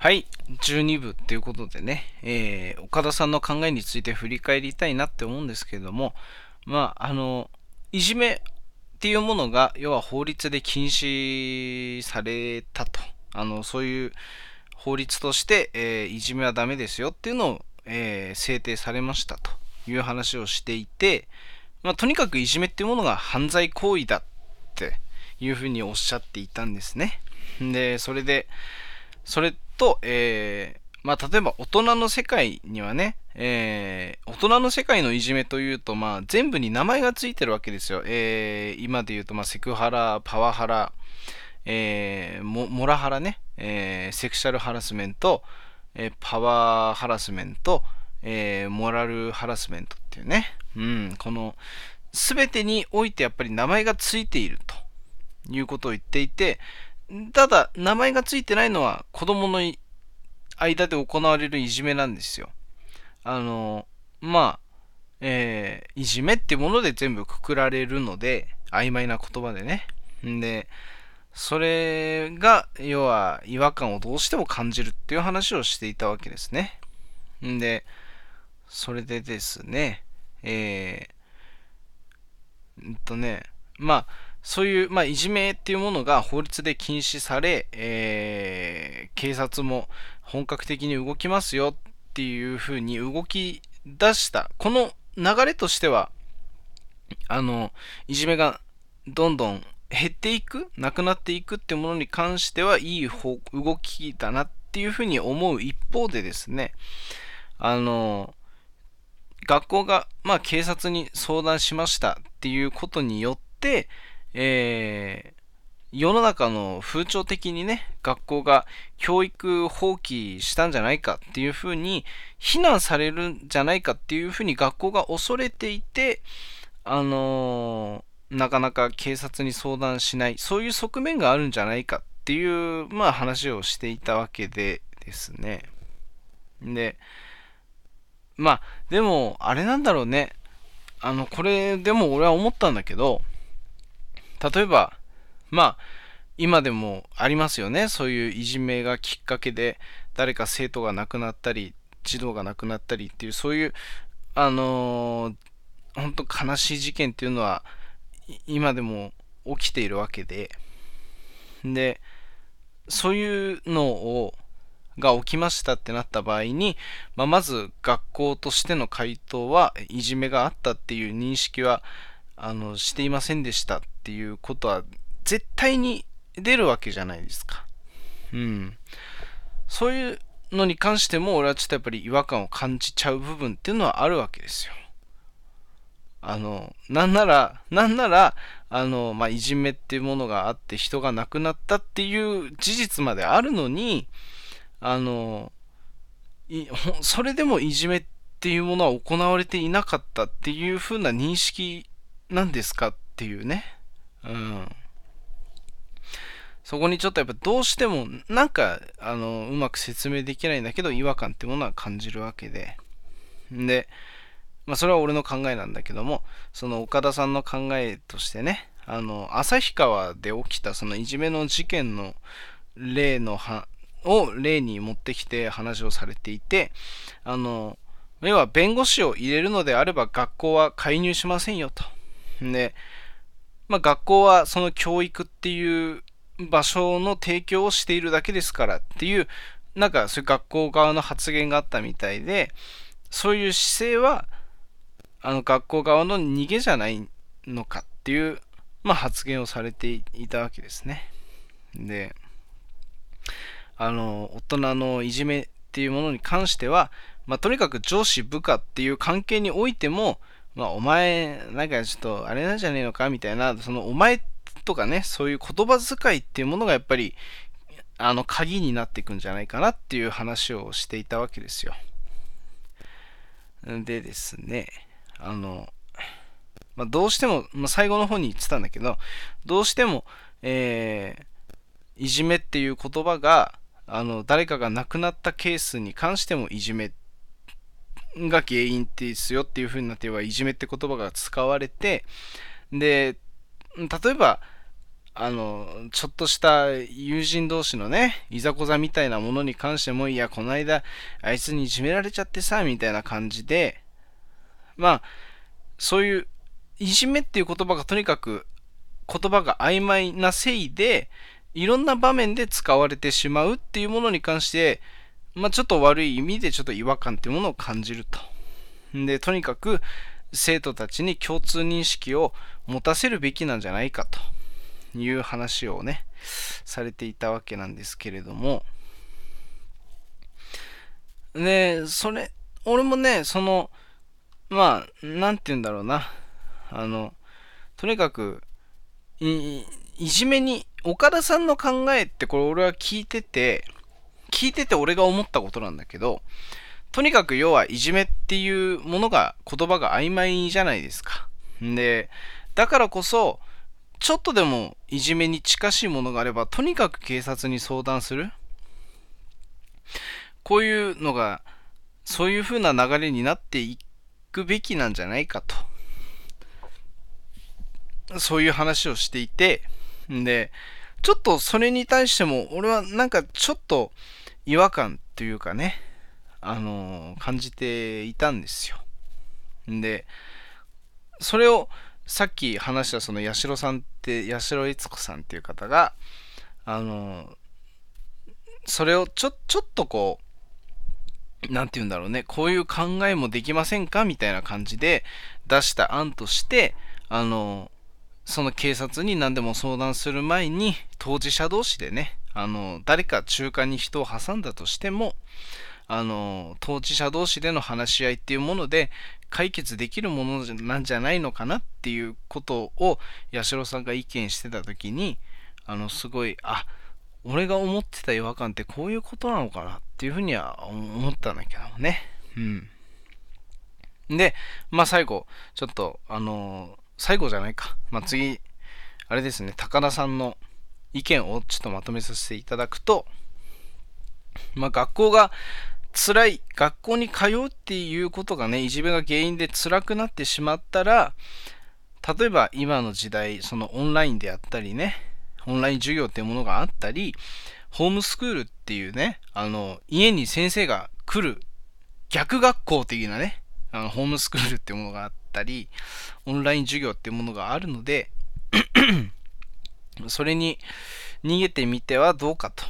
はい、12部っていうことでね、えー、岡田さんの考えについて振り返りたいなって思うんですけれども、まあ、あの、いじめっていうものが、要は法律で禁止されたと。あの、そういう法律として、えー、いじめはダメですよっていうのを、えー、制定されましたという話をしていて、まあ、とにかくいじめっていうものが犯罪行為だっていうふうにおっしゃっていたんですね。で、それで、それと、えー、まあ、例えば大人の世界にはね、えー、大人の世界のいじめというと、まあ、全部に名前がついてるわけですよ。えー、今で言うと、まあ、セクハラ、パワハラ、えー、モラハラね、えー、セクシャルハラスメント、えー、パワーハラスメント、えー、モラルハラスメントっていうね、うん、この、すべてにおいてやっぱり名前がついているということを言っていて、ただ、名前がついてないのは子供の間で行われるいじめなんですよ。あの、まあ、えー、いじめってもので全部くくられるので、曖昧な言葉でね。んで、それが、要は違和感をどうしても感じるっていう話をしていたわけですね。んで、それでですね、えー、んとね、まあ、そういう、まあ、いじめっていうものが法律で禁止され、えー、警察も本格的に動きますよっていうふうに動き出した。この流れとしては、あの、いじめがどんどん減っていく、なくなっていくっていうものに関してはいい動きだなっていうふうに思う一方でですね、あの、学校が、まあ、警察に相談しましたっていうことによって、えー、世の中の風潮的にね、学校が教育放棄したんじゃないかっていうふうに、非難されるんじゃないかっていうふうに学校が恐れていて、あのー、なかなか警察に相談しない、そういう側面があるんじゃないかっていう、まあ話をしていたわけでですね。で、まあ、でも、あれなんだろうね。あの、これ、でも俺は思ったんだけど、例えば、まあ、今でもありますよね。そういういじめがきっかけで、誰か生徒が亡くなったり、児童が亡くなったりっていう、そういう、あのー、本当悲しい事件っていうのは、今でも起きているわけで、で、そういうのを、が起きましたってなった場合に、まあ、まず学校としての回答はいじめがあったっていう認識はあのしていませんでしたっていうことは絶対に出るわけじゃないですか。うん。そういうのに関しても俺はちょっとやっぱり違和感を感じちゃう部分っていうのはあるわけですよ。あの、なんなら、なんなら、あの、まあ、いじめっていうものがあって人が亡くなったっていう事実まであるのに、あの、それでもいじめっていうものは行われていなかったっていう風な認識なんですかっていうね。うん。そこにちょっとやっぱどうしてもなんかあのうまく説明できないんだけど違和感ってものは感じるわけで。で、まあそれは俺の考えなんだけども、その岡田さんの考えとしてね、あの、旭川で起きたそのいじめの事件の例のは、を例に持ってきて話をされていて、あの、要は弁護士を入れるのであれば学校は介入しませんよと。で、まあ、学校はその教育っていう場所の提供をしているだけですからっていう、なんかそういう学校側の発言があったみたいで、そういう姿勢は、あの学校側の逃げじゃないのかっていう、まあ、発言をされていたわけですね。で、あの、大人のいじめっていうものに関しては、まあ、とにかく上司部下っていう関係においても、まあ、お前、なんかちょっとあれなんじゃねえのか？みたいな、そのお前とかね、そういう言葉遣いっていうものがやっぱり、あの、鍵になっていくんじゃないかなっていう話をしていたわけですよ。でですね、あの、まあ、どうしても、まあ、最後の方に言ってたんだけど、どうしても、えー、いじめっていう言葉が、あの、誰かが亡くなったケースに関してもいじめが原因ですよっていう風になってはいじめって言葉が使われて、で、例えば、あの、ちょっとした友人同士のね、いざこざみたいなものに関しても、いや、この間、あいつにいじめられちゃってさ、みたいな感じで、まあ、そういう、いじめっていう言葉がとにかく、言葉が曖昧なせいで、いろんな場面で使われてしまうっていうものに関して、まあ、ちょっと悪い意味でちょっと違和感っていうものを感じると。で、とにかく生徒たちに共通認識を持たせるべきなんじゃないかという話をね、されていたわけなんですけれども、で、それ、俺もね、その、まあ、なんて言うんだろうな。あの、とにかく、い、いじめに、岡田さんの考えってこれ俺は聞いてて、聞いてて俺が思ったことなんだけど、とにかく要はいじめっていうものが言葉が曖昧じゃないですか。で、だからこそ、ちょっとでもいじめに近しいものがあれば、とにかく警察に相談する。こういうのが、そういう風な流れになっていくべきなんじゃないかと。そういう話をしていて、で、ちょっとそれに対しても、俺はなんかちょっと違和感というかね、あのー、感じていたんですよ。で、それをさっき話したその八代さんって、八代悦子さんっていう方が、あのー、それをちょ、ちょっとこう、なんて言うんだろうね、こういう考えもできませんかみたいな感じで出した案として、あのその警察に何でも相談する前に、当事者同士でね、あの、誰か中間に人を挟んだとしても、あの、当事者同士での話し合いっていうもので解決できるものなんじゃないのかなっていうことを八代さんが意見してた時に、あの、すごい、あ、俺が思ってた違和感ってこういうことなのかなっていうふうには思ったんだけどね。うん。で、まあ最後、ちょっと、あの最後じゃないか。まあ、次、あれですね、高田さんの意見をちょっとまとめさせていただくと、まあ、学校が辛い、学校に通うっていうことがね、いじめが原因で辛くなってしまったら、例えば今の時代、そのオンラインであったりね、オンライン授業っていうものがあったり、ホームスクールっていうね、あの、家に先生が来る逆学校的なね、あのホームスクールっていうものがあったり、オンライン授業っていうものがあるのでそれに逃げてみてはどうかと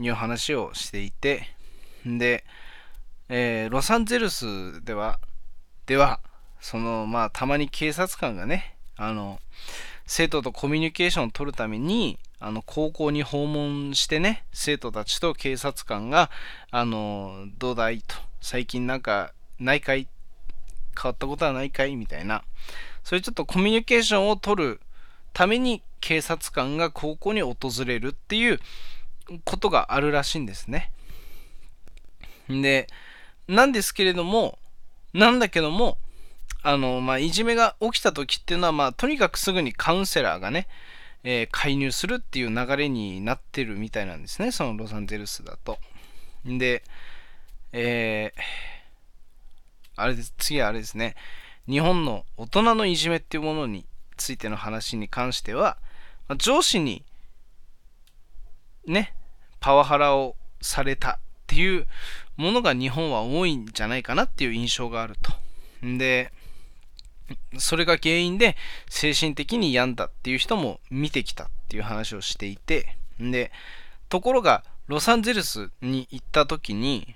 いう話をしていて、で、えー、ロサンゼルスでは、では、その、まあ、たまに警察官がね、あの、生徒とコミュニケーションを取るために、あの、高校に訪問してね、生徒たちと警察官が、あの、どうだいと、最近なんか、ないかい？変わったことはないかい？みたいな、そういうちょっとコミュニケーションを取るために警察官が高校に訪れるっていうことがあるらしいんですね。で、なんですけれども、なんだけども、あの、まあ、いじめが起きた時っていうのは、まあ、とにかくすぐにカウンセラーがね、えー、介入するっていう流れになってるみたいなんですね、そのロサンゼルスだと。で、えー、あれです、次はあれですね。日本の大人のいじめっていうものについての話に関しては、上司にね、パワハラをされたっていうものが日本は多いんじゃないかなっていう印象があると。で、それが原因で精神的に病んだっていう人も見てきたっていう話をしていて、で、ところがロサンゼルスに行った時に、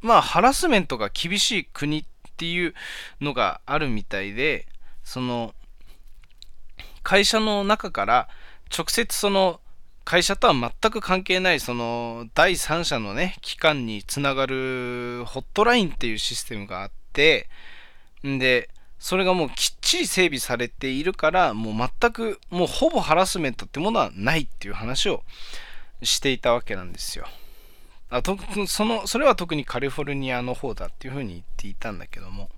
まあハラスメントが厳しい国っていうのがあるみたいで、その、会社の中から直接その会社とは全く関係ないその第三者のね、機関につながるホットラインっていうシステムがあって、んで、それがもうきっちり整備されているから、もう全く、もうほぼハラスメントってものはないっていう話をしていたわけなんですよ。あとそのそれは特にカリフォルニアの方だっていうふうに言っていたんだけども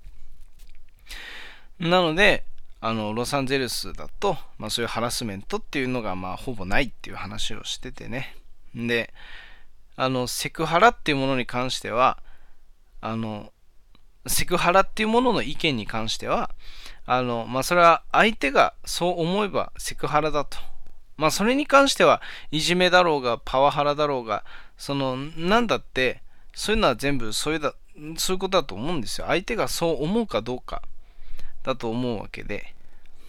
なのであのロサンゼルスだと、まあ、そういうハラスメントっていうのがまあほぼないっていう話をしててね。であのセクハラっていうものに関してはあのセクハラっていうものの意見に関してはあの、まあ、それは相手がそう思えばセクハラだと。まあそれに関してはいじめだろうがパワハラだろうが、そのなんだってそういうのは全部そういうだそういうことだと思うんですよ。相手がそう思うかどうか。だと思うわけで。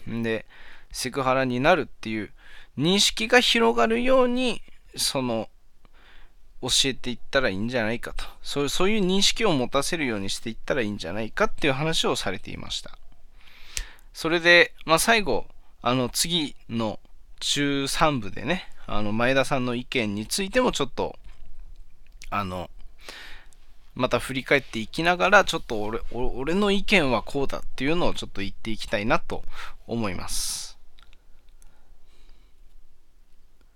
んで、セクハラになるっていう認識が広がるように、その、教えていったらいいんじゃないかと。そういう、そういう認識を持たせるようにしていったらいいんじゃないかっていう話をされていました。それで、まあ、最後、あの、次の中3部でね、あの、前田さんの意見についてもちょっと、あの、また振り返っていきながら、ちょっと俺俺の意見はこうだっていうのをちょっと言っていきたいなと思います。